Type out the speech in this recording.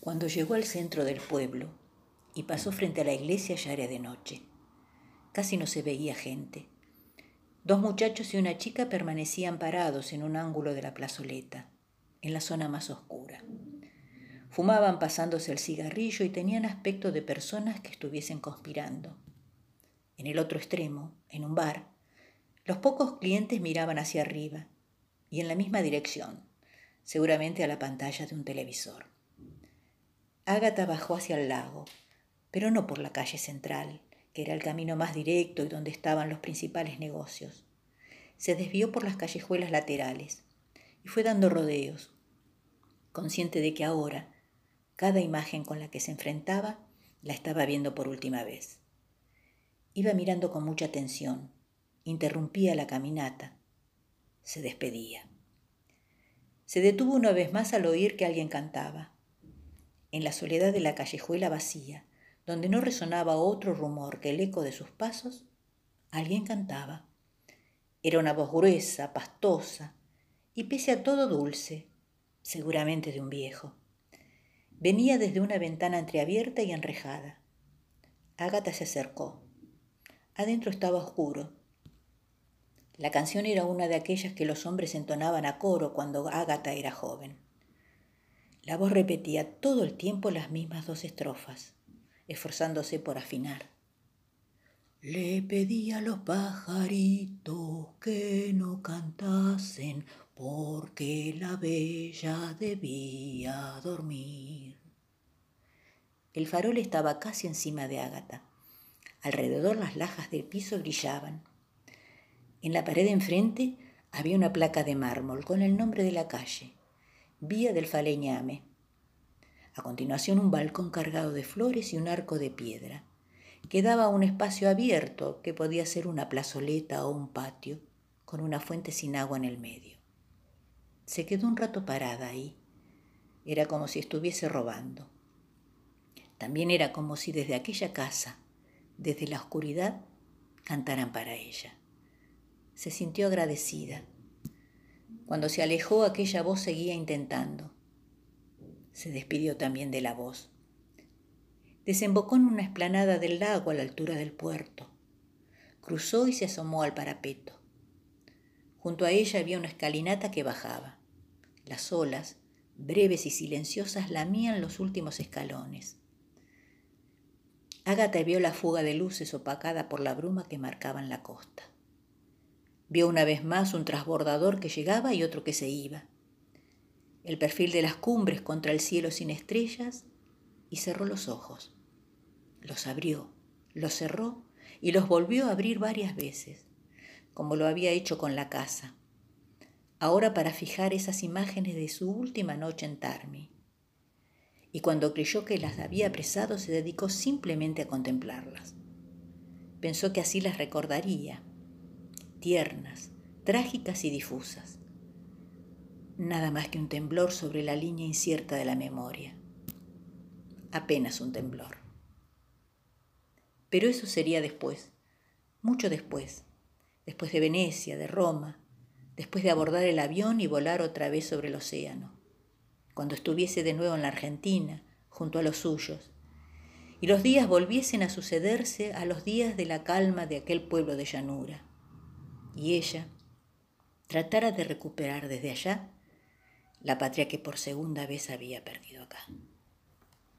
Cuando llegó al centro del pueblo y pasó frente a la iglesia ya era de noche. Casi no se veía gente. Dos muchachos y una chica permanecían parados en un ángulo de la plazoleta, en la zona más oscura. Fumaban pasándose el cigarrillo y tenían aspecto de personas que estuviesen conspirando. En el otro extremo, en un bar, los pocos clientes miraban hacia arriba y en la misma dirección, seguramente a la pantalla de un televisor. Ágata bajó hacia el lago, pero no por la calle central, que era el camino más directo y donde estaban los principales negocios. Se desvió por las callejuelas laterales y fue dando rodeos, consciente de que ahora cada imagen con la que se enfrentaba la estaba viendo por última vez. Iba mirando con mucha atención, interrumpía la caminata, se despedía. Se detuvo una vez más al oír que alguien cantaba. En la soledad de la callejuela vacía, donde no resonaba otro rumor que el eco de sus pasos, alguien cantaba. Era una voz gruesa, pastosa, y pese a todo dulce, seguramente de un viejo. Venía desde una ventana entreabierta y enrejada. Ágata se acercó. Adentro estaba oscuro. La canción era una de aquellas que los hombres entonaban a coro cuando Ágata era joven. La voz repetía todo el tiempo las mismas dos estrofas esforzándose por afinar. Le pedí a los pajaritos que no cantasen porque la bella debía dormir. El farol estaba casi encima de Ágata. Alrededor las lajas del piso brillaban. En la pared enfrente había una placa de mármol con el nombre de la calle, Vía del Faleñame. A continuación un balcón cargado de flores y un arco de piedra. Quedaba un espacio abierto que podía ser una plazoleta o un patio, con una fuente sin agua en el medio. Se quedó un rato parada ahí. Era como si estuviese robando. También era como si desde aquella casa, desde la oscuridad, cantaran para ella. Se sintió agradecida. Cuando se alejó, aquella voz seguía intentando se despidió también de la voz. Desembocó en una esplanada del lago a la altura del puerto. Cruzó y se asomó al parapeto. Junto a ella había una escalinata que bajaba. Las olas, breves y silenciosas, lamían los últimos escalones. Ágata vio la fuga de luces opacada por la bruma que marcaban la costa. Vio una vez más un transbordador que llegaba y otro que se iba el perfil de las cumbres contra el cielo sin estrellas y cerró los ojos. Los abrió, los cerró y los volvió a abrir varias veces, como lo había hecho con la casa, ahora para fijar esas imágenes de su última noche en Tarmi. Y cuando creyó que las había apresado, se dedicó simplemente a contemplarlas. Pensó que así las recordaría, tiernas, trágicas y difusas. Nada más que un temblor sobre la línea incierta de la memoria. Apenas un temblor. Pero eso sería después, mucho después, después de Venecia, de Roma, después de abordar el avión y volar otra vez sobre el océano, cuando estuviese de nuevo en la Argentina, junto a los suyos, y los días volviesen a sucederse a los días de la calma de aquel pueblo de llanura, y ella tratara de recuperar desde allá la patria que por segunda vez había perdido acá.